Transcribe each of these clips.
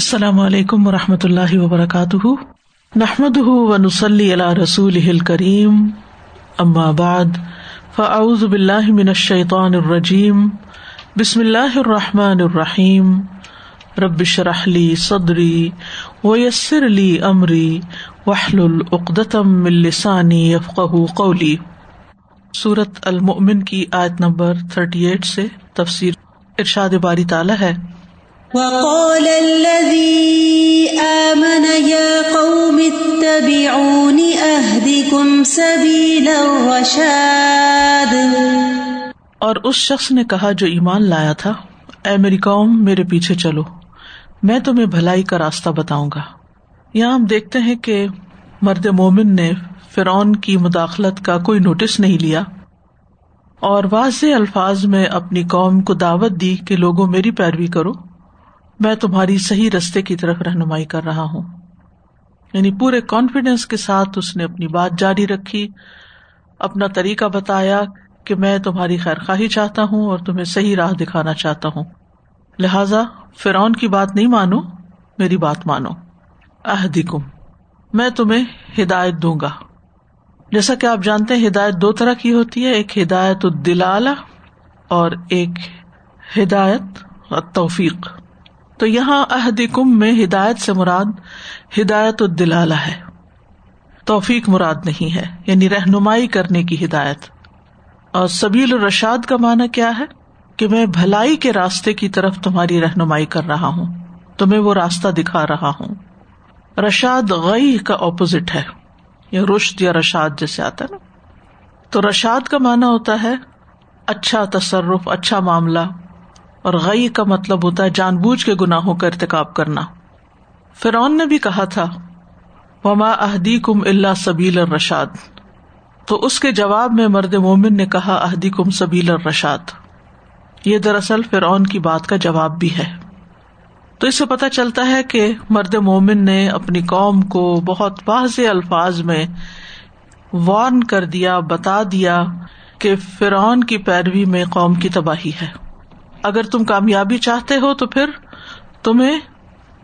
السلام علیکم و رحمۃ اللہ وبرکاتہ۔ نحمد و نسلی رسول کریم بعد، فاعوذ باللہ من الشیطان الرجیم۔ بسم اللہ الرحمٰن الرحیم۔ ربش رحلی صدری ویسر علی عمری وحل العقدم السانی یفق قولی۔ صورت المؤمن کی آیت نمبر تھرٹی ایٹ سے تفسیر ارشاد باری تعالیٰ ہے۔ وقال الذي آمن يا قوم اتبعون أهدكم سبيل الرشاد. اور اس شخص نے کہا جو ایمان لایا تھا، اے میری قوم، میرے پیچھے چلو، میں تمہیں بھلائی کا راستہ بتاؤں گا. یہاں ہم دیکھتے ہیں کہ مرد مومن نے فرعون کی مداخلت کا کوئی نوٹس نہیں لیا اور واضح الفاظ میں اپنی قوم کو دعوت دی کہ لوگوں میری پیروی کرو۔ میں تمہاری صحیح رستے کی طرف رہنمائی کر رہا ہوں۔ یعنی پورے کانفیڈینس کے ساتھ اس نے اپنی بات جاری رکھی، اپنا طریقہ بتایا کہ میں تمہاری خیر خواہی چاہتا ہوں اور تمہیں صحیح راہ دکھانا چاہتا ہوں۔ لہذا فرعون کی بات نہیں مانو، میری بات مانو۔ احدکم، میں تمہیں ہدایت دوں گا۔ جیسا کہ آپ جانتے ہیں، ہدایت دو طرح کی ہوتی ہے، ایک ہدایت الدلال اور ایک ہدایت توفیق تو یہاں عہد کم میں ہدایت سے مراد ہدایت الدلالہ ہے۔ توفیق مراد نہیں ہے یعنی رہنمائی کرنے کی ہدایت۔ اور سبیل الرشاد کا معنی کیا ہے؟ کہ میں بھلائی کے راستے کی طرف تمہاری رہنمائی کر رہا ہوں، تمہیں وہ راستہ دکھا رہا ہوں۔ رشاد غی کا اپوزٹ ہے، یا رشت یا رشاد جیسے آتا ہے نا۔ تو رشاد کا معنی ہوتا ہے اچھا تصرف اچھا معاملہ۔ اور غی کا مطلب ہوتا ہے جان بوجھ کے گناہوں کا ارتقاب کرنا۔ فرعون نے بھی کہا تھا، وما اہدی کم اللہ سبیل الرشاد۔ تو اس کے جواب میں مرد مومن نے کہا اہدی کم سبیل الرشاد۔ یہ دراصل فرعون کی بات کا جواب بھی ہے۔ تو اس سے پتہ چلتا ہے کہ مرد مومن نے اپنی قوم کو بہت واضح الفاظ میں وارن کر دیا، بتا دیا کہ فرعون کی پیروی میں قوم کی تباہی ہے۔ اگر تم کامیابی چاہتے ہو تو پھر تمہیں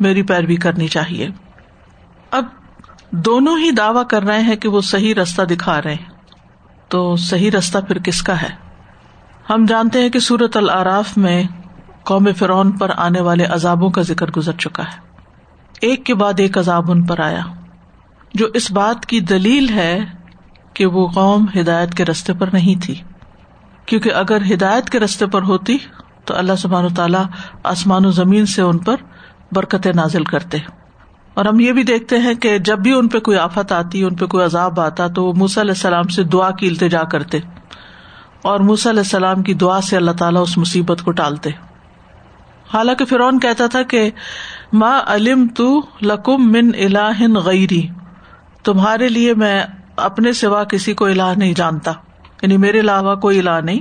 میری پیروی کرنی چاہیے۔ اب دونوں ہی دعوی کر رہے ہیں کہ وہ صحیح رستہ دکھا رہے ہیں۔ تو صحیح رستہ پھر کس کا ہے؟ ہم جانتے ہیں کہ سورت العراف میں قوم فرعون پر آنے والے عذابوں کا ذکر گزر چکا ہے۔ ایک کے بعد ایک عذاب ان پر آیا۔ جو اس بات کی دلیل ہے کہ وہ قوم ہدایت کے رستے پر نہیں تھی۔ کیونکہ اگر ہدایت کے رستے پر ہوتی تو اللہ سبحان و تعالیٰ آسمان و زمین سے ان پر برکت نازل کرتے اور ہم یہ بھی دیکھتے ہیں کہ جب بھی ان پہ کوئی آفت آتی، ان پہ کوئی عذاب آتا، تو وہ موسی علیہ السلام سے دعا کی التجا کرتے اور موسی علیہ السلام کی دعا سے اللہ تعالیٰ اس مصیبت کو ٹالتے۔ حالانکہ فرعون کہتا تھا کہ ماں علم تو لکم من اللہ غیری، تمہارے لیے میں اپنے سوا کسی کو الہ نہیں جانتا۔ یعنی میرے علاوہ کوئی علا نہیں،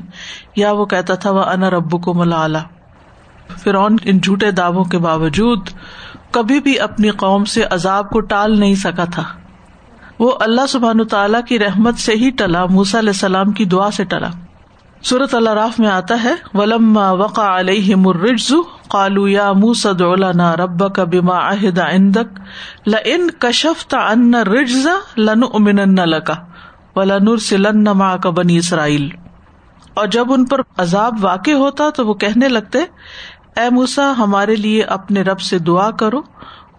یا وہ کہتا تھا، وہ انا رب کو ملا فرعون ان جھوٹے دعووں کے باوجود کبھی بھی اپنی قوم سے عذاب کو ٹال نہیں سکا تھا۔ وہ اللہ سبحان تعالیٰ کی رحمت سے ہی ٹلا موسا علیہ السلام کی دعا سے ٹلا۔ صورت اللہ راف میں آتا ہے ولم وقا علیہ مررز قالو یا موسد نا رب کا بیما عہد اندک لن کشفت ان رجز لن امن لکا ولا نور سلن کا بنی اسرائیل اور جب ان پر عذاب واقع ہوتا تو وہ کہنے لگتے، اے موسا ہمارے لیے اپنے رب سے دعا کرو۔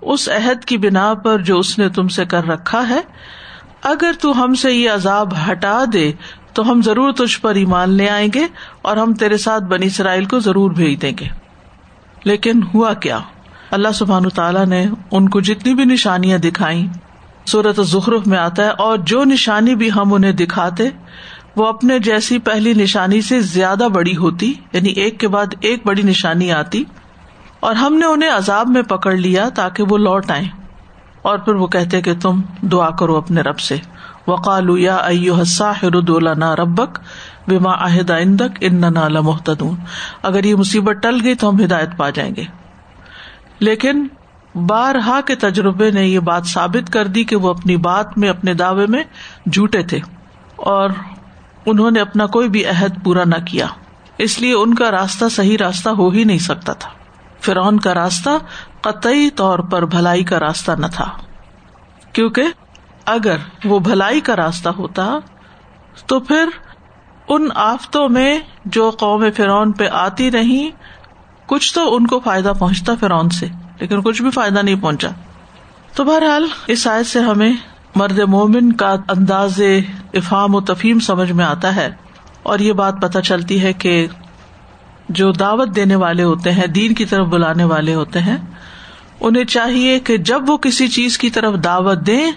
اس عہد کی بنا پر جو اس نے تم سے کر رکھا ہے، اگر تو ہم سے یہ عذاب ہٹا دے، تو ہم ضرور تجھ پر ایمان لے آئیں گے اور ہم تیرے ساتھ بنی اسرائیل کو ضرور بھیج دیں گے۔ لیکن ہوا کیا؟ اللہ سبحان تعالیٰ نے ان کو جتنی بھی نشانیاں دکھائی صورت ظخرف میں آتا ہے، اور جو نشانی بھی ہم انہیں دکھاتے، وہ اپنے جیسی پہلی نشانی سے زیادہ بڑی ہوتی یعنی ایک کے بعد ایک بڑی نشانی آتی، اور ہم نے انہیں عذاب میں پکڑ لیا تاکہ وہ لوٹ آئے اور پھر وہ کہتے کہ تم دعا کرو اپنے رب سے۔ وقال یا نا ربک بیما عہد اندک ان نالا محتدون اگر یہ مصیبت ٹل گئی تو ہم ہدایت پا جائیں گے۔ لیکن بارہا کے تجربے نے یہ بات ثابت کر دی کہ وہ اپنی بات میں، اپنے دعوے میں جھوٹے تھے اور انہوں نے اپنا کوئی بھی عہد پورا نہ کیا۔ اس لیے ان کا راستہ صحیح راستہ ہو ہی نہیں سکتا تھا۔ فرعون کا راستہ قطعی طور پر بھلائی کا راستہ نہ تھا۔ کیونکہ اگر وہ بھلائی کا راستہ ہوتا تو پھر ان آفتوں میں جو قوم فرعون پہ آتی رہی کچھ تو ان کو فائدہ پہنچتا فرعون سے۔ لیکن کچھ بھی فائدہ نہیں پہنچا۔ تو بہرحال اس آیت سے ہمیں مرد مومن کا انداز افہام و تفہیم سمجھ میں آتا ہے اور یہ بات پتہ چلتی ہے کہ جو دعوت دینے والے ہوتے ہیں، دین کی طرف بلانے والے ہوتے ہیں، انہیں چاہیے کہ جب وہ کسی چیز کی طرف دعوت دیں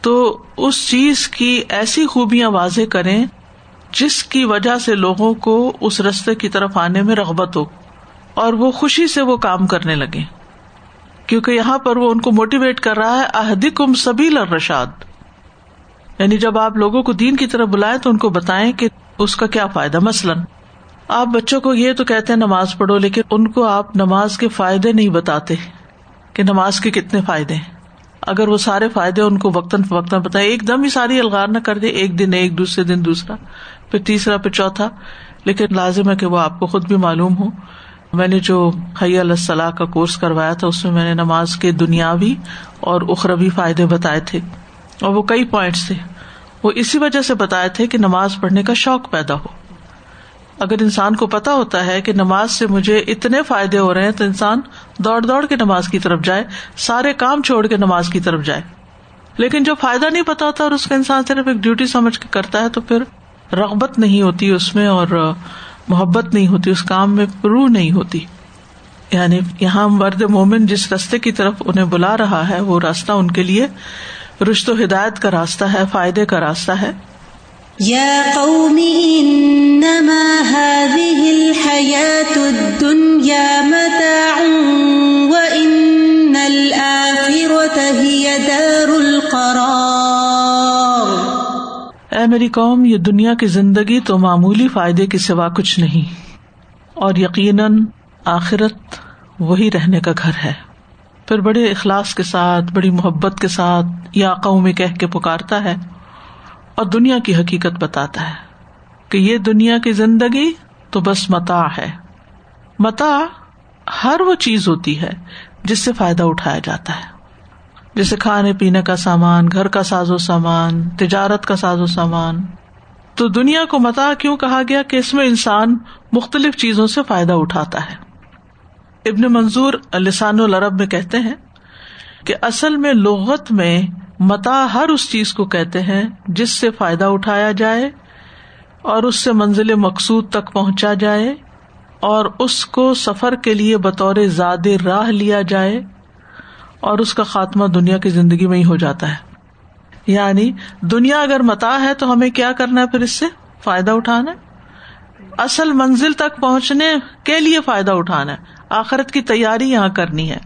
تو اس چیز کی ایسی خوبیاں واضح کریں جس کی وجہ سے لوگوں کو اس رستے کی طرف آنے میں رغبت ہو اور وہ خوشی سے وہ کام کرنے لگے کیونکہ یہاں پر وہ ان کو موٹیویٹ کر رہا ہے احدی کم سبیل الرشاد۔ یعنی جب آپ لوگوں کو دین کی طرف بلائے تو ان کو بتائیں کہ اس کا کیا فائدہ۔ مثلاً، آپ بچوں کو یہ تو کہتے ہیں نماز پڑھو، لیکن ان کو آپ نماز کے فائدے نہیں بتاتے کہ نماز کے کتنے فائدے ہیں۔ اگر وہ سارے فائدے ان کو وقتاً فوقتاً بتائے ایک دم ہی ساری الغار نہ کر دے ایک دن ایک، دوسرے دن دوسرا، پھر تیسرا، پھر چوتھا۔ لیکن لازم ہے کہ وہ آپ کو خود بھی معلوم ہو۔ میں نے جو حی اللہ کا کورس کروایا تھا، اس میں میں نے نماز کے دنیاوی اور اخروی فائدے بتائے تھے اور وہ کئی پوائنٹس تھے۔ وہ اسی وجہ سے بتائے تھے کہ نماز پڑھنے کا شوق پیدا ہو۔ اگر انسان کو پتا ہوتا ہے کہ نماز سے مجھے اتنے فائدے ہو رہے ہیں تو انسان دوڑ دوڑ کے نماز کی طرف جائے، سارے کام چھوڑ کے نماز کی طرف جائے۔ لیکن جو فائدہ نہیں پتا ہوتا اور اس کا انسان صرف ایک ڈیوٹی سمجھ کے کرتا ہے تو پھر رغبت نہیں ہوتی اس میں اور محبت نہیں ہوتی، اس کام میں روح نہیں ہوتی۔ یعنی یہاں مرد مومن جس رستے کی طرف انہیں بلا رہا ہے، وہ راستہ ان کے لیے رشت و ہدایت کا راستہ ہے، فائدے کا راستہ ہے۔ یا قوم، انما هذه الحیات الدنیا متاع میری قوم، یہ دنیا کی زندگی تو معمولی فائدے کے سوا کچھ نہیں۔ اور یقیناً آخرت وہی رہنے کا گھر ہے۔ پھر بڑے اخلاص کے ساتھ، بڑی محبت کے ساتھ یا قومی کہہ کے پکارتا ہے اور دنیا کی حقیقت بتاتا ہے کہ یہ دنیا کی زندگی تو بس متا ہے۔ متا ہر وہ چیز ہوتی ہے جس سے فائدہ اٹھایا جاتا ہے۔ جیسے کھانے پینے کا سامان، گھر کا ساز و سامان، تجارت کا ساز و سامان۔ تو دنیا کو متا کیوں کہا گیا کہ اس میں انسان مختلف چیزوں سے فائدہ اٹھاتا ہے؟ ابن منظور السان العرب میں کہتے ہیں کہ اصل میں لغت میں متا ہر اس چیز کو کہتے ہیں جس سے فائدہ اٹھایا جائے اور اس سے منزل مقصود تک پہنچا جائے اور اس کو سفر کے لیے بطور زیادہ راہ لیا جائے اور اس کا خاتمہ دنیا کی زندگی میں ہی ہو جاتا ہے۔ یعنی دنیا اگر متا ہے تو ہمیں کیا کرنا ہے پھر اس سے؟ فائدہ اٹھانا ہے۔ اصل منزل تک پہنچنے کے لیے فائدہ اٹھانا ہے۔ آخرت کی تیاری یہاں کرنی ہے۔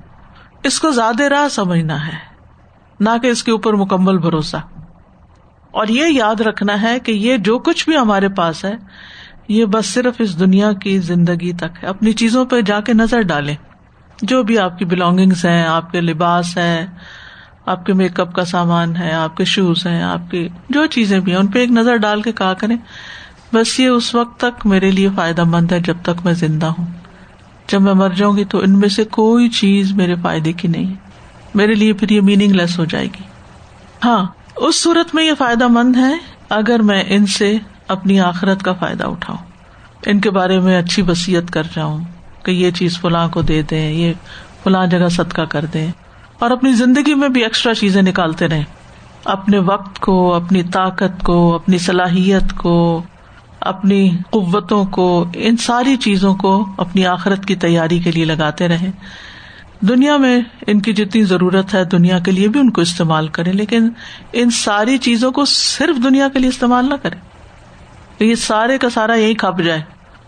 اس کو زیادہ راہ سمجھنا ہے۔ نہ کہ اس کے اوپر مکمل بھروسہ۔ اور یہ یاد رکھنا ہے کہ یہ جو کچھ بھی ہمارے پاس ہے، یہ بس صرف اس دنیا کی زندگی تک ہے۔ اپنی چیزوں پہ جا کے نظر ڈالیں۔ جو بھی آپ کی بلونگنگس ہیں، آپ کے لباس ہے آپ کے میک اپ کا سامان ہے، آپ کے شوز ہیں، آپ کی جو چیزیں بھی ہیں، ان پہ ایک نظر ڈال کے کہا کریں، بس یہ اس وقت تک میرے لیے فائدہ مند ہے جب تک میں زندہ ہوں۔ جب میں مر جاؤں گی تو ان میں سے کوئی چیز میرے فائدے کی نہیں۔ میرے لیے پھر یہ میننگ لیس ہو جائے گی۔ ہاں اس صورت میں یہ فائدہ مند ہے اگر میں ان سے اپنی آخرت کا فائدہ اٹھاؤں۔ ان کے بارے میں اچھی بصیت کر جاؤں۔ کہ یہ چیز فلاں کو دے دیں، یہ فلاں جگہ صدقہ کر دیں۔ اور اپنی زندگی میں بھی ایکسٹرا چیزیں نکالتے رہیں۔ اپنے وقت کو، اپنی طاقت کو، اپنی صلاحیت کو، اپنی قوتوں کو، ان ساری چیزوں کو اپنی آخرت کی تیاری کے لیے لگاتے رہیں۔ دنیا میں ان کی جتنی ضرورت ہے، دنیا کے لیے بھی ان کو استعمال کرے لیکن ان ساری چیزوں کو صرف دنیا کے لیے استعمال نہ کرے یہ سارے کا سارا یہی کھپ جائے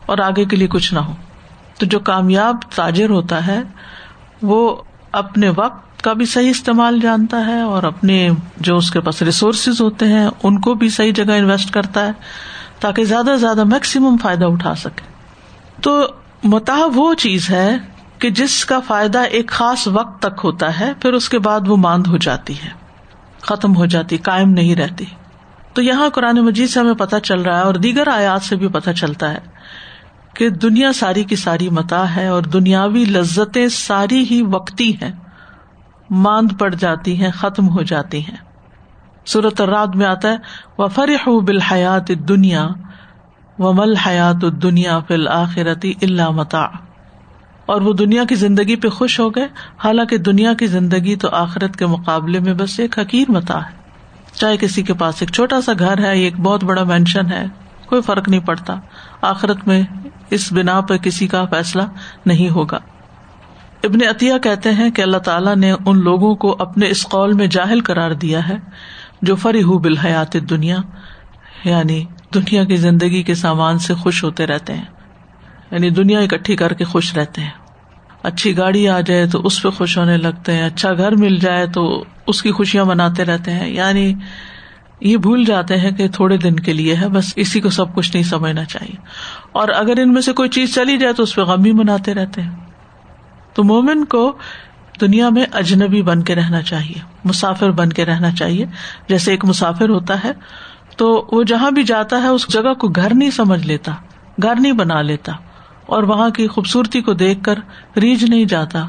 اور آگے کے لیے کچھ نہ ہو۔ تو جو کامیاب تاجر ہوتا ہے، وہ اپنے وقت کا بھی صحیح استعمال جانتا ہے اور اپنے جو اس کے پاس ریسورسز ہوتے ہیں، ان کو بھی صحیح جگہ انویسٹ کرتا ہے تاکہ زیادہ سے زیادہ میکسیمم فائدہ اٹھا سکے۔ تو متا وہ چیز ہے کہ جس کا فائدہ ایک خاص وقت تک ہوتا ہے، پھر اس کے بعد وہ ماند ہو جاتی ہے، ختم ہو جاتی، قائم نہیں رہتی۔ تو یہاں قرآن مجید سے ہمیں پتہ چل رہا ہے اور دیگر آیات سے بھی پتہ چلتا ہے کہ دنیا ساری کی ساری متا ہے اور دنیاوی لذتیں ساری ہی وقتی ہیں۔ ماند پڑ جاتی ہیں، ختم ہو جاتی ہیں۔ صورت رات میں آتا ہے و فرح بالحیات دنیا و مل حیات دنیا فل آخرتی اللہ متا اور وہ دنیا کی زندگی پہ خوش ہو گئے، حالانکہ دنیا کی زندگی تو آخرت کے مقابلے میں بس ایک حقیر متا ہے۔ چاہے کسی کے پاس ایک چھوٹا سا گھر ہے، ایک بہت بڑا مینشن ہے، کوئی فرق نہیں پڑتا۔ آخرت میں اس بنا پہ کسی کا فیصلہ نہیں ہوگا۔ ابن عطیہ کہتے ہیں کہ اللہ تعالیٰ نے ان لوگوں کو اپنے اس قول میں جاہل قرار دیا ہے جو فری ہو بالحیات دنیا یعنی دنیا کی زندگی کے سامان سے خوش ہوتے رہتے ہیں۔ یعنی دنیا اکٹھی کر کے خوش رہتے ہیں۔ اچھی گاڑی آ جائے تو اس پہ خوش ہونے لگتے ہیں اچھا گھر مل جائے تو اس کی خوشیاں مناتے رہتے ہیں۔ یعنی یہ بھول جاتے ہیں کہ تھوڑے دن کے لیے ہے، بس اسی کو سب کچھ نہیں سمجھنا چاہیے۔ اور اگر ان میں سے کوئی چیز چلی جائے تو اس پہ غم ہی مناتے رہتے ہیں۔ تو مومن کو دنیا میں اجنبی بن کے رہنا چاہیے، مسافر بن کے رہنا چاہیے۔ جیسے ایک مسافر ہوتا ہے، تو وہ جہاں بھی جاتا ہے، اس جگہ کو گھر نہیں سمجھ لیتا، گھر نہیں بنا لیتا۔ اور وہاں کی خوبصورتی کو دیکھ کر ریج نہیں جاتا۔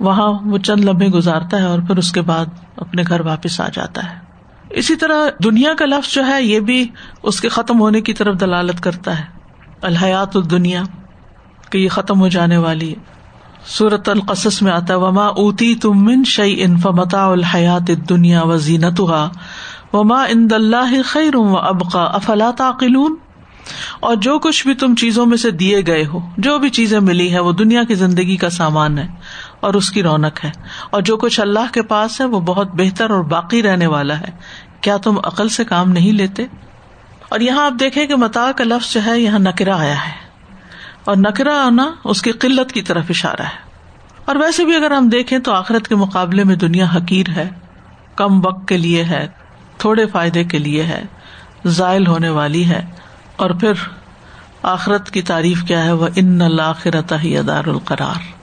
وہاں وہ چند لمحے گزارتا ہے اور پھر اس کے بعد اپنے گھر واپس آ جاتا ہے۔ اسی طرح دنیا کا لفظ جو ہے یہ بھی اس کے ختم ہونے کی طرف دلالت کرتا ہے۔ الحیات الدنیا، کہ یہ ختم ہو جانے والی ہے۔ سورت القصص میں آتا وما اوتی تم من شعی ان فمتا الحیات دنیا و زینت وما ان اللہ خیر و ابقا افلا تعقلون؟ اور جو کچھ بھی تم چیزوں میں سے دیے گئے ہو، جو بھی چیزیں ملی ہے وہ دنیا کی زندگی کا سامان ہے اور اس کی رونق ہے۔ اور جو کچھ اللہ کے پاس ہے، وہ بہت بہتر اور باقی رہنے والا ہے۔ کیا تم عقل سے کام نہیں لیتے؟ اور یہاں آپ دیکھیں کہ متا کا لفظ جو ہے، یہاں نکرا آیا ہے۔ اور نکرا آنا اس کی قلت کی طرف اشارہ ہے۔ اور ویسے بھی اگر ہم دیکھیں تو آخرت کے مقابلے میں دنیا حقیر ہے۔ کم وقت کے لیے ہے، تھوڑے فائدے کے لیے ہے، زائل ہونے والی ہے۔ اور پھر آخرت کی تعریف کیا ہے وہ ان الآخرت ہی ادار القرار۔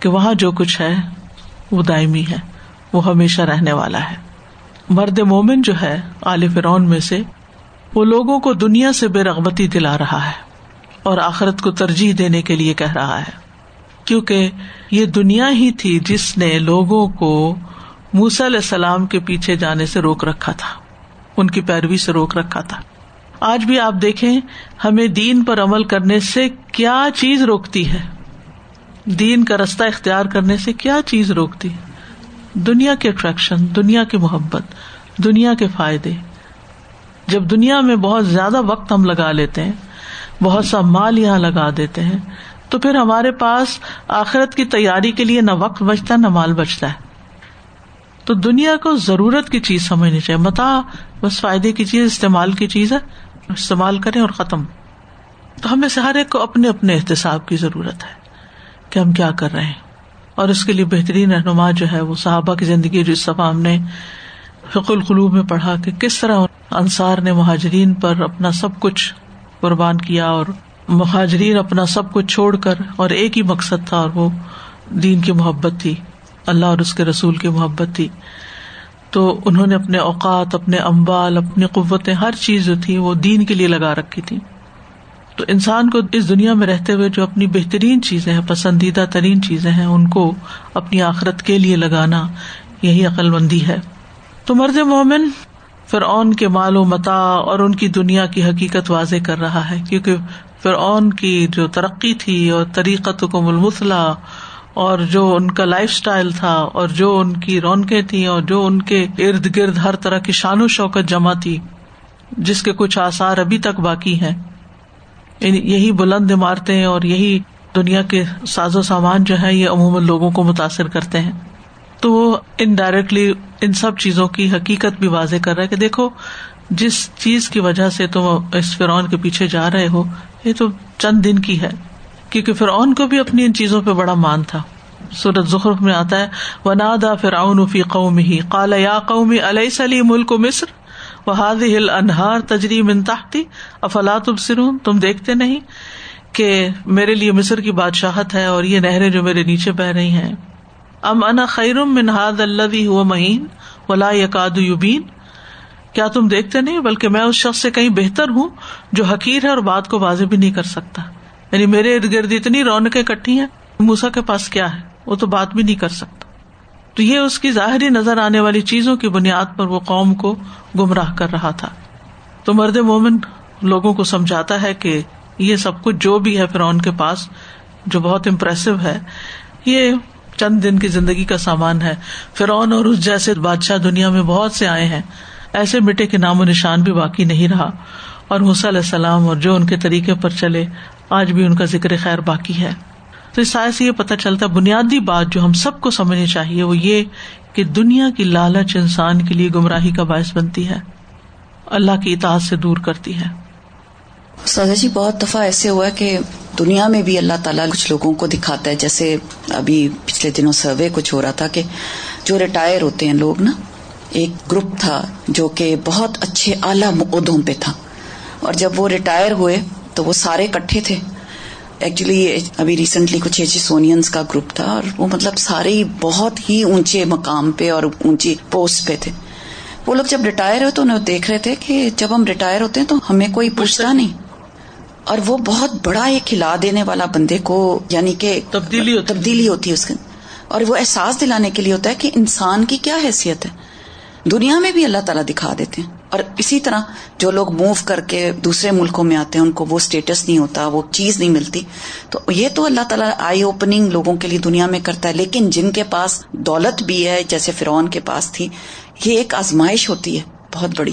کہ وہاں جو کچھ ہے، وہ دائمی ہے، وہ ہمیشہ رہنے والا ہے۔ مرد مومن جو ہے عال فرون میں سے، وہ لوگوں کو دنیا سے بے رغبتی دلا رہا ہے اور آخرت کو ترجیح دینے کے لیے کہہ رہا ہے۔ کیونکہ یہ دنیا ہی تھی جس نے لوگوں کو موسی علیہ السلام کے پیچھے جانے سے روک رکھا تھا، ان کی پیروی سے روک رکھا تھا۔ آج بھی آپ دیکھیں ہمیں دین پر عمل کرنے سے کیا چیز روکتی ہے؟ دین کا رستہ اختیار کرنے سے کیا چیز روکتی ہے؟ دنیا کے اٹریکشن دنیا کی محبت، دنیا کے فائدے۔ جب دنیا میں بہت زیادہ وقت ہم لگا لیتے ہیں، بہت سا مال یہاں لگا دیتے ہیں، تو پھر ہمارے پاس آخرت کی تیاری کے لیے نہ وقت بچتا، نہ مال بچتا ہے۔ تو دنیا کو ضرورت کی چیز سمجھنی چاہیے۔ متا بس فائدے کی چیز، استعمال کی چیز ہے۔ استعمال کریں اور ختم۔ تو ہمیں سے ہر ایک کو اپنے اپنے احتساب کی ضرورت ہے کہ ہم کیا کر رہے ہیں۔ اور اس کے لیے بہترین رہنما جو ہے وہ صحابہ کی زندگی جو اس ہم نے فق القلوب میں پڑھا کہ کس طرح انصار نے مہاجرین پر اپنا سب کچھ قربان کیا اور مہاجرین اپنا سب کچھ چھوڑ کر اور ایک ہی مقصد تھا اور وہ دین کی محبت تھی۔ اللہ اور اس کے رسول کی محبت تھی۔ تو انہوں نے اپنے اوقات، اپنے امبال اپنی قوتیں، ہر چیز جو تھی وہ دین کے لیے لگا رکھی تھی۔ تو انسان کو اس دنیا میں رہتے ہوئے جو اپنی بہترین چیزیں ہیں، پسندیدہ ترین چیزیں ہیں، ان کو اپنی آخرت کے لیے لگانا یہی عقل مندی ہے۔ تو مرد مومن، فرعون کے مال و متا اور ان کی دنیا کی حقیقت واضح کر رہا ہے، کیونکہ فرعون کی جو ترقی تھی اور طریقت کو ملمسلہ اور جو ان کا لائف اسٹائل تھا، اور جو ان کی رونقیں تھیں، اور جو ان کے ارد گرد ہر طرح کی شان و شوکت جمع تھی، جس کے کچھ آسار ابھی تک باقی ہیں۔ یعنی یہی بلند عمارتیں اور یہی دنیا کے ساز و سامان جو ہے یہ عموماً لوگوں کو متاثر کرتے ہیں۔ تو وہ انڈائریکٹلی ان سب چیزوں کی حقیقت بھی واضح کر رہا ہے کہ دیکھو، جس چیز کی وجہ سے تم اس فرعون کے پیچھے جا رہے ہو، یہ تو چند دن کی ہے۔ کیونکہ فرعون کو بھی اپنی ان چیزوں پہ بڑا مان تھا۔ سورت ظخر میں آتا ہے ونادا فرعون فی قوم ہی کالا یا قومی علیہ سلی ملک مصر؟ وہاد ہل انہار تجری منتاحتی افلاط السرون تم دیکھتے نہیں کہ میرے لیے مصر کی بادشاہت ہے اور یہ نہریں جو میرے نیچے بہ رہی ہیں۔ ام انا خیرم منہاد اللہ ہوا مہین ولا یقاد یوبین کیا تم دیکھتے نہیں؟ بلکہ میں اس شخص سے کہیں بہتر ہوں جو حقیر ہے اور بات کو واضح بھی نہیں کر سکتا۔ یعنی میرے ارد گرد اتنی رونقیں کٹھی ہیں موسا کے پاس کیا ہے؟ وہ تو بات بھی نہیں کر سکتا۔ تو یہ اس کی ظاہری نظر آنے والی چیزوں کی بنیاد پر وہ قوم کو گمراہ کر رہا تھا۔ تو مرد مومن لوگوں کو سمجھاتا ہے کہ یہ سب کچھ جو بھی ہے فرعون کے پاس، جو بہت امپریسو ہے، یہ چند دن کی زندگی کا سامان ہے۔ فرعون اور اس جیسے بادشاہ دنیا میں بہت سے آئے ہیں۔ ایسے مٹے کے نام و نشان بھی باقی نہیں رہا۔ اور علیہ السلام اور جو ان کے طریقے پر چلے آج بھی ان کا ذکر خیر باقی ہے۔ تو اس سائے سے یہ پتہ چلتا ہے، بنیادی بات جو ہم سب کو سمجھنی چاہیے، وہ یہ کہ دنیا کی لالچ انسان کے لیے گمراہی کا باعث بنتی ہے۔ اللہ کی اطاعت سے دور کرتی ہے۔ سازا جی بہت دفعہ ایسے ہوا کہ دنیا میں بھی اللہ تعالیٰ کچھ لوگوں کو دکھاتا ہے۔ جیسے ابھی پچھلے دنوں سروے کچھ ہو رہا تھا کہ جو ریٹائر ہوتے ہیں لوگ نا، ایک گروپ تھا جو کہ بہت اچھے اعلی عہدوں پہ تھا۔ اور جب وہ ریٹائر ہوئے تو وہ سارے کٹھے تھے۔ ایکچولی ابھی ریسنٹلی کچھ ایچی سونیئنس کا گروپ تھا اور وہ مطلب سارے بہت ہی اونچے مقام پہ اور اونچی پوسٹ پہ تھے۔ وہ لوگ جب ریٹائر ہوئے تو انہیں دیکھ رہے تھے کہ جب ہم ریٹائر ہوتے ہیں تو ہمیں کوئی پوچھتا نہیں۔ اور وہ بہت بڑا ایک کھلا دینے والا بندے کو یعنی کہ تبدیلی تبدیلی ہوتی ہے اس کے۔ اور وہ احساس دلانے کے لیے ہوتا ہے کہ انسان کی کیا حیثیت ہے۔ دنیا میں بھی اللہ تعالیٰ دکھا دیتے ہیں۔ اور اسی طرح جو لوگ موو کر کے دوسرے ملکوں میں آتے ہیں، ان کو وہ اسٹیٹس نہیں ہوتا، وہ چیز نہیں ملتی۔ تو یہ تو اللہ تعالیٰ آئی اوپننگ لوگوں کے لیے دنیا میں کرتا ہے۔ لیکن جن کے پاس دولت بھی ہے، جیسے فرعون کے پاس تھی، یہ ایک آزمائش ہوتی ہے، بہت بڑی۔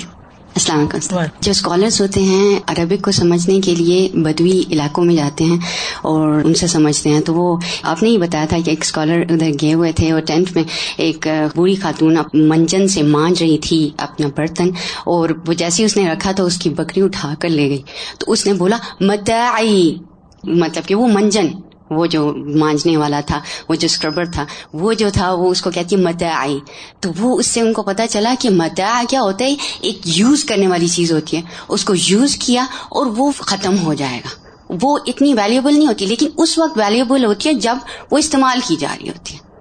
السلام علیکم جو اسکالرس ہوتے ہیں عربک کو سمجھنے کے لیے بدوی علاقوں میں جاتے ہیں اور ان سے سمجھتے ہیں تو وہ آپ نے ہی بتایا تھا کہ ایک اسکالر ادھر گئے ہوئے تھے اور ٹینتھ میں ایک بری خاتون منجن سے مانج رہی تھی اپنا برتن اور وہ جیسے اس نے رکھا تو اس کی بکری اٹھا کر لے گئی۔ تو اس نے بولا متعی مطلب کہ وہ منجن۔ وہ جو مانجنے والا تھا، وہ جو اسکربر تھا، وہ جو تھا، وہ اس کو کہتی متا آئی۔ تو وہ اس سے ان کو پتا چلا کہ متع کیا ہوتا ہے، ایک یوز کرنے والی چیز ہوتی ہے۔ اس کو یوز کیا اور وہ ختم ہو جائے گا۔ وہ اتنی ویلیوبل نہیں ہوتی، لیکن اس وقت ویلیوبل ہوتی ہے جب وہ استعمال کی جا رہی ہوتی ہے۔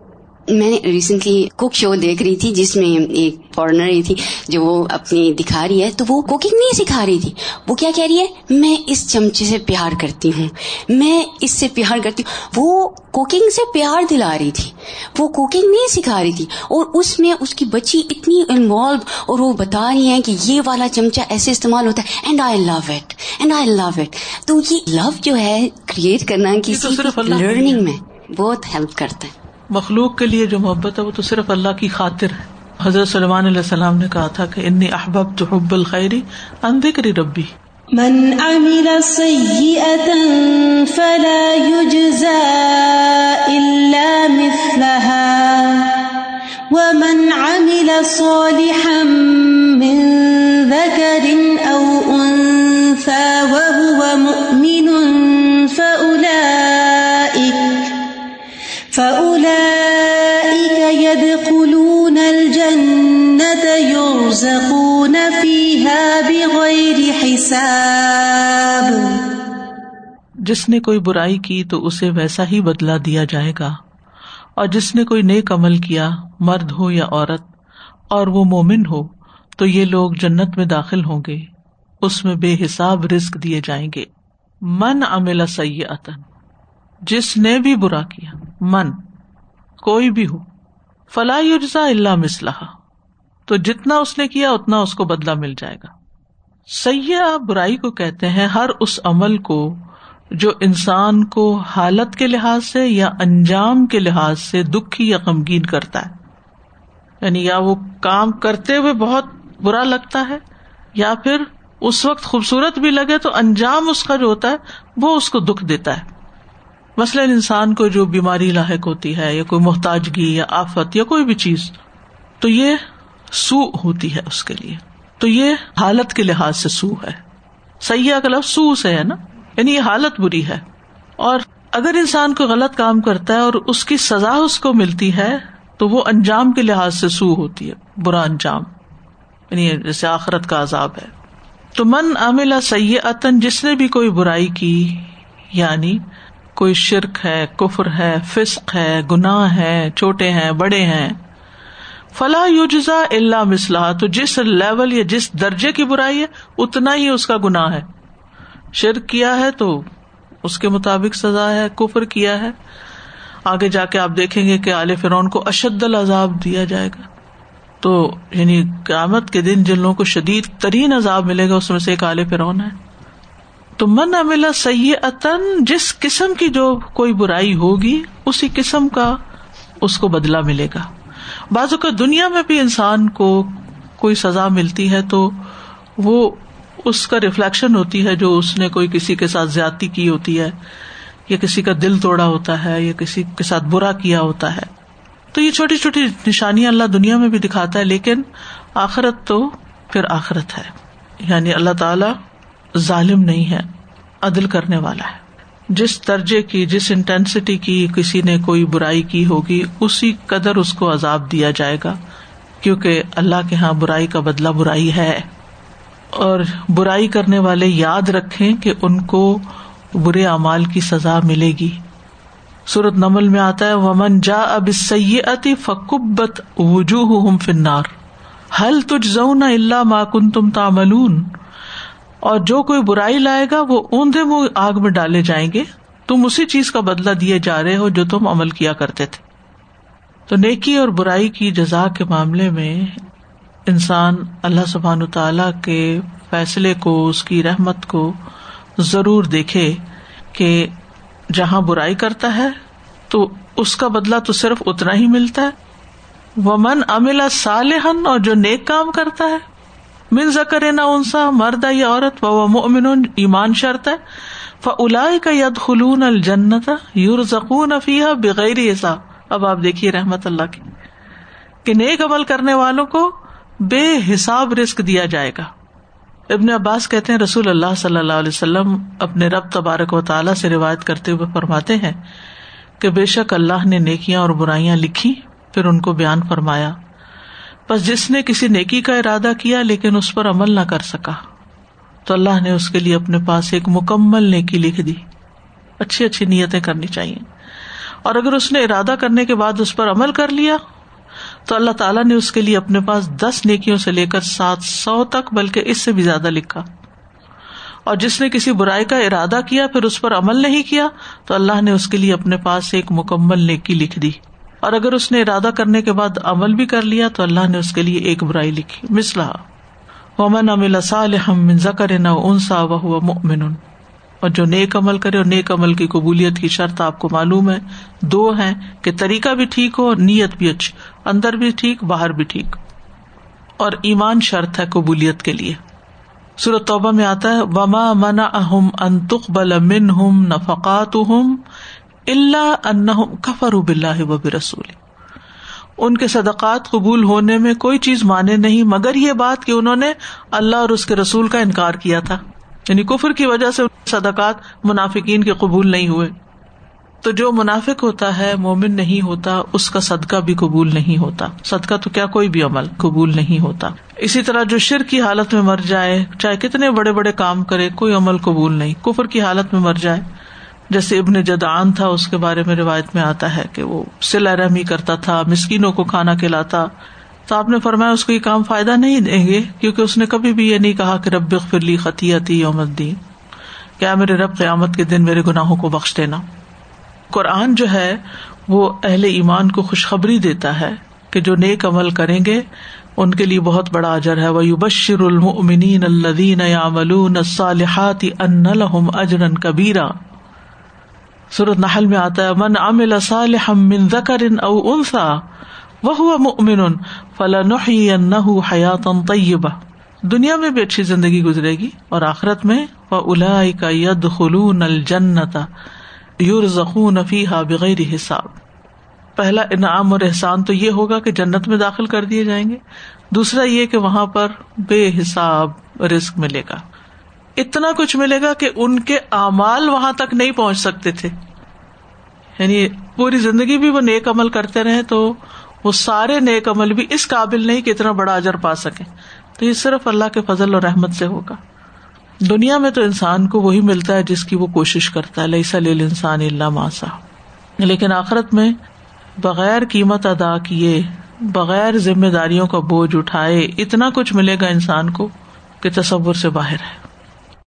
میں نے ریسنٹلی کوک شو دیکھ رہی تھی جس میں ایک فورنر ہی تھی جو وہ اپنی دکھا رہی ہے تو وہ کوکنگ نہیں سکھا رہی تھی۔ وہ کیا کہہ رہی ہے؟ میں اس چمچے سے پیار کرتی ہوں۔ میں اس سے پیار کرتی ہوں۔ وہ کوکنگ سے پیار دلا رہی تھی۔ وہ کوکنگ نہیں سکھا رہی تھی۔ اور اس میں اس کی بچی اتنی انوالو اور وہ بتا رہی ہیں کہ یہ والا چمچہ ایسے استعمال ہوتا ہے۔ And I love it and I love it تو یہ لو جو ہے کریٹ کرنا کسی لرننگ میں بہت ہیلپ کرتا ہے۔ مخلوق کے لیے جو محبت ہے وہ تو صرف اللہ کی خاطر ہے۔ حضرت سلمان علیہ السلام نے کہا تھا کہ انی احباب تو حب الخری ان ربی۔ من عمل فلا يجزى مثلها، ومن عمل صالحا جس نے کوئی برائی کی تو اسے ویسا ہی بدلا دیا جائے گا۔ اور جس نے کوئی نیک عمل کیا، مرد ہو یا عورت، اور وہ مومن ہو، تو یہ لوگ جنت میں داخل ہوں گے۔ اس میں بے حساب رسک دیے جائیں گے۔ من املا سیاتن جس نے بھی برا کیا، من، کوئی بھی ہو فلاح یوجا اللہ مسلح تو جتنا اس نے کیا اتنا اس کو بدلا مل جائے گا۔ سیاح برائی کو کہتے ہیں ہر اس عمل کو جو انسان کو حالت کے لحاظ سے یا انجام کے لحاظ سے دکھی یا غمگین کرتا ہے۔ یعنی یا وہ کام کرتے ہوئے بہت برا لگتا ہے یا پھر اس وقت خوبصورت بھی لگے تو انجام اس کا جو ہوتا ہے وہ اس کو دکھ دیتا ہے۔ مثلاً انسان کو جو بیماری لاحق ہوتی ہے یا کوئی محتاجگی یا آفت یا کوئی بھی چیز تو یہ سو ہوتی ہے اس کے لیے۔ تو یہ حالت کے لحاظ سے سو ہے۔ سیاح کا لفظ سو سے ہے نا۔ یعنی یہ حالت بری ہے۔ اور اگر انسان کو غلط کام کرتا ہے اور اس کی سزا اس کو ملتی ہے، تو وہ انجام کے لحاظ سے سو ہوتی ہے۔ برا انجام۔ یعنی جیسے آخرت کا عذاب ہے۔ تو من عاملہ سید جس نے بھی کوئی برائی کی یعنی کوئی شرک ہے، کفر ہے، فسق ہے، گناہ ہے، چھوٹے ہیں، بڑے ہیں فلاح یوجزا اللہ مسلح تو جس لیول یا جس درجے کی برائی ہے، اتنا ہی اس کا گناہ ہے۔ شرک کیا ہے تو اس کے مطابق سزا ہے، کفر کیا ہے۔ آگے جا کے آپ دیکھیں گے کہ آل فرون کو اشد العذاب دیا جائے گا۔ تو یعنی قیامت کے دن جن لوگوں کو شدید ترین عذاب ملے گا، اس میں سے ایک آل فرون ہے۔ تو من املا سیتن جس قسم کی جو کوئی برائی ہوگی، اسی قسم کا اس کو بدلا ملے گا۔ بازو کا دنیا میں بھی انسان کو کوئی سزا ملتی ہے تو وہ اس کا ریفلیکشن ہوتی ہے جو اس نے کوئی کسی کے ساتھ زیادتی کی ہوتی ہے، یا کسی کا دل توڑا ہوتا ہے، یا کسی کے ساتھ برا کیا ہوتا ہے۔ تو یہ چھوٹی چھوٹی نشانیاں اللہ دنیا میں بھی دکھاتا ہے، لیکن آخرت تو پھر آخرت ہے۔ یعنی اللہ تعالی ظالم نہیں ہے، عدل کرنے والا ہے۔ جس درجے کی، جس انٹینسٹی کی کسی نے کوئی برائی کی ہوگی، اسی قدر اس کو عذاب دیا جائے گا، کیونکہ اللہ کے یہاں برائی کا بدلا برائی ہے۔ اور برائی کرنے والے یاد رکھے کہ ان کو برے اعمال کی سزا ملے گی۔ سورت نمل میں آتا ہے، ومن جا اب سیتی فکبت وجوہ فنار حل تج زون اللہ ماکن تم تاملون اور جو کوئی برائی لائے گا وہ اوندے منہ آگ میں ڈالے جائیں گے۔ تم اسی چیز کا بدلا دیے جا رہے ہو جو تم عمل کیا کرتے تھے۔ تو نیکی اور برائی کی جزا کے معاملے میں انسان اللہ سبحان تعالی کے فیصلے کو، اس کی رحمت کو ضرور دیکھے کہ جہاں برائی کرتا ہے، تو اس کا بدلا تو صرف اتنا ہی ملتا ہے۔ وہ من املا صالحن اور جو نیک کام کرتا ہے من زکر نہ انسا، مرد یا عورت و مومن ایمان شرط ہے. فلا کا ید خلون الجنت یور زکون افیہ بغیر حساب. اب آپ دیکھیے رحمت اللہ کی، کہ نیک عمل کرنے والوں کو بے حساب رسک دیا جائے گا. ابن عباس کہتے ہیں، رسول اللہ صلی اللہ علیہ وسلم اپنے رب تبارک و تعالیٰ سے روایت کرتے ہوئے فرماتے ہیں کہ بے شک اللہ نے نیکیاں اور برائیاں لکھی، پھر ان کو بیان فرمایا۔ بس جس نے کسی نیکی کا ارادہ کیا لیکن اس پر عمل نہ کر سکا۔ تو اللہ نے اس کے لیے اپنے پاس ایک مکمل نیکی لکھ دی۔ اچھی اچھی نیتیں کرنی چاہیے۔ اور اگر اس نے ارادہ کرنے کے بعد اس پر عمل کر لیا، تو اللہ تعالیٰ نے اس کے لیے اپنے پاس دس نیکیوں سے لے کر سات سو تک، بلکہ اس سے بھی زیادہ لکھا۔ اور جس نے کسی برائی کا ارادہ کیا، پھر اس پر عمل نہیں کیا، تو اللہ نے اس کے لیے اپنے پاس ایک مکمل نیکی لکھ دی۔ اور اگر اس نے ارادہ کرنے کے بعد عمل بھی کر لیا تو اللہ نے اس کے لیے ایک برائی لکھی۔ مسلح ومن امل صالحم من ذکر نہ انسا وہ مؤمن۔ اور جو نیک عمل کرے اور نیک عمل کی قبولیت کی شرط آپ کو معلوم ہے، دو ہے کہ طریقہ بھی ٹھیک ہو اور نیت بھی اچھی، اندر بھی ٹھیک، باہر بھی ٹھیک۔ اور ایمان شرط ہے قبولیت کے لیے۔ سورت توبہ میں آتا ہے، وما منا اہم انتخ بل من ہم نفقات اللہ ان کفر بلّہ و رسول ان کے صدقات قبول ہونے میں کوئی چیز مانے نہیں، مگر یہ بات کہ انہوں نے اللہ اور اس کے رسول کا انکار کیا تھا۔ یعنی کفر کی وجہ سے صدقات منافقین کے قبول نہیں ہوئے۔ تو جو منافق ہوتا ہے، مومن نہیں ہوتا، اس کا صدقہ بھی قبول نہیں ہوتا۔ صدقہ تو کیا کوئی بھی عمل قبول نہیں ہوتا۔ اسی طرح جو شر کی حالت میں مر جائے، چاہے کتنے بڑے بڑے کام کرے، کوئی عمل قبول نہیں۔ کفر کی حالت میں مر جائے۔ جیسے ابن جدان تھا، اس کے بارے میں روایت میں آتا ہے کہ وہ سلا رحمی کرتا تھا، مسکینوں کو کھانا کھلاتا۔ تو آپ نے فرمایا، اس کو یہ کام فائدہ نہیں دیں گے، کیونکہ اس نے کبھی بھی یہ نہیں کہا کہ رب فرلی خطیتی یوم الدین۔ کیا میرے رب قیامت کے دن میرے گناہوں کو بخش دینا؟ قرآن جو ہے، وہ اہل ایمان کو خوشخبری دیتا ہے کہ جو نیک عمل کریں گے، ان کے لیے بہت بڑا اجر ہے۔ وہ بشر المؤمنین الذین یعملون الصالحات ان لهم اجرا کبیرا سورت نحل میں آتا ہے، من عمل صالحا من ذکر او انثى وهو مؤمن فلنحيينه حياتا طيبه دنیا میں بھی اچھی زندگی گزرے گی اور آخرت میں فاولئک يدخلون الجنه يرزقون فيها بغیر حساب۔ پہلا انعام اور احسان تو یہ ہوگا کہ جنت میں داخل کر دیے جائیں گے۔ دوسرا یہ کہ وہاں پر بے حساب رسک ملے گا۔ اتنا کچھ ملے گا کہ ان کے اعمال وہاں تک نہیں پہنچ سکتے تھے۔ یعنی پوری زندگی بھی وہ نیک عمل کرتے رہے تو وہ سارے نیک عمل بھی اس قابل نہیں کہ اتنا بڑا اجر پا سکے تو یہ صرف اللہ کے فضل اور رحمت سے ہوگا۔ دنیا میں تو انسان کو وہی ملتا ہے جس کی وہ کوشش کرتا ہے لئیسا لیل انسان اللہ ماسا لیکن آخرت میں بغیر قیمت ادا کیے، بغیر ذمہ داریوں کا بوجھ اٹھائے، اتنا کچھ ملے گا انسان کو کہ تصور سے باہر ہے۔